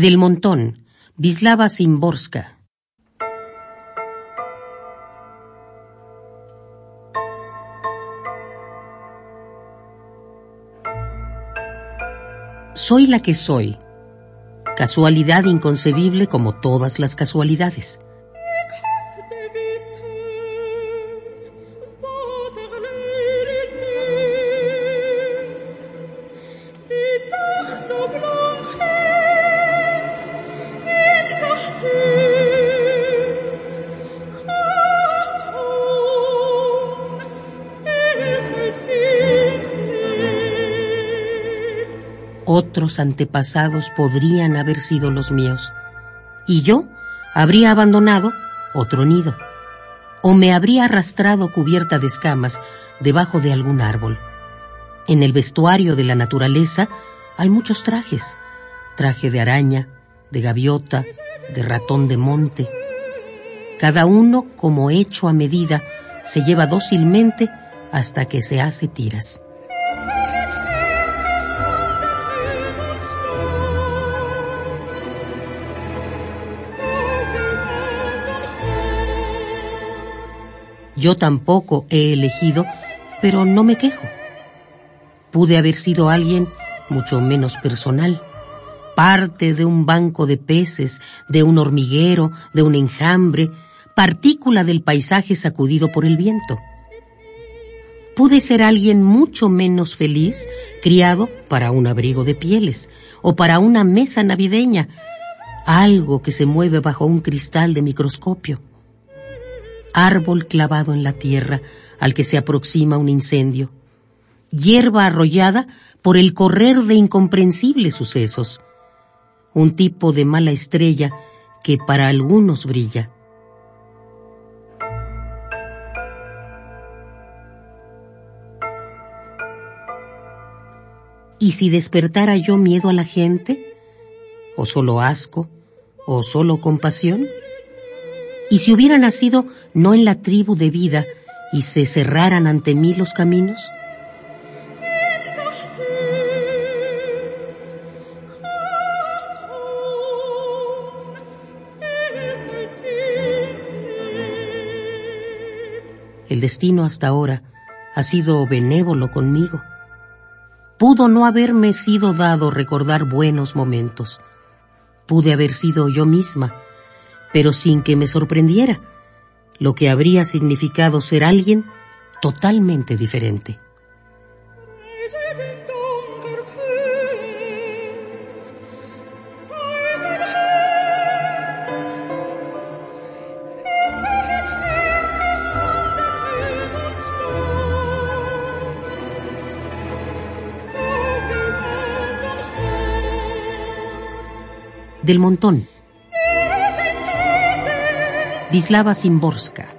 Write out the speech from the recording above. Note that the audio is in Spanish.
Del montón, Vislava Simborska. Soy la que soy. Casualidad inconcebible como todas las casualidades. Otros antepasados podrían haber sido los míos, y yo habría abandonado otro nido, o me habría arrastrado cubierta de escamas debajo de algún árbol. En el vestuario de la naturaleza hay muchos trajes, traje de araña, de gaviota, de ratón de monte. Cada uno, como hecho a medida, se lleva dócilmente hasta que se hace tiras. Yo tampoco he elegido, pero no me quejo. Pude haber sido alguien mucho menos personal, parte de un banco de peces, de un hormiguero, de un enjambre, partícula del paisaje sacudido por el viento. Pude ser alguien mucho menos feliz, criado para un abrigo de pieles o para una mesa navideña, algo que se mueve bajo un cristal de microscopio. Árbol clavado en la tierra al que se aproxima un incendio, hierba arrollada por el correr de incomprensibles sucesos, un tipo de mala estrella que para algunos brilla. ¿Y si despertara yo miedo a la gente? ¿O solo asco? ¿O solo compasión? ¿Y si hubiera nacido no en la tribu de vida y se cerraran ante mí los caminos? El destino hasta ahora ha sido benévolo conmigo. Pudo no haberme sido dado recordar buenos momentos. Pude haber sido yo misma pero sin que me sorprendiera, lo que habría significado ser alguien totalmente diferente. Del montón. Wislawa Simborska.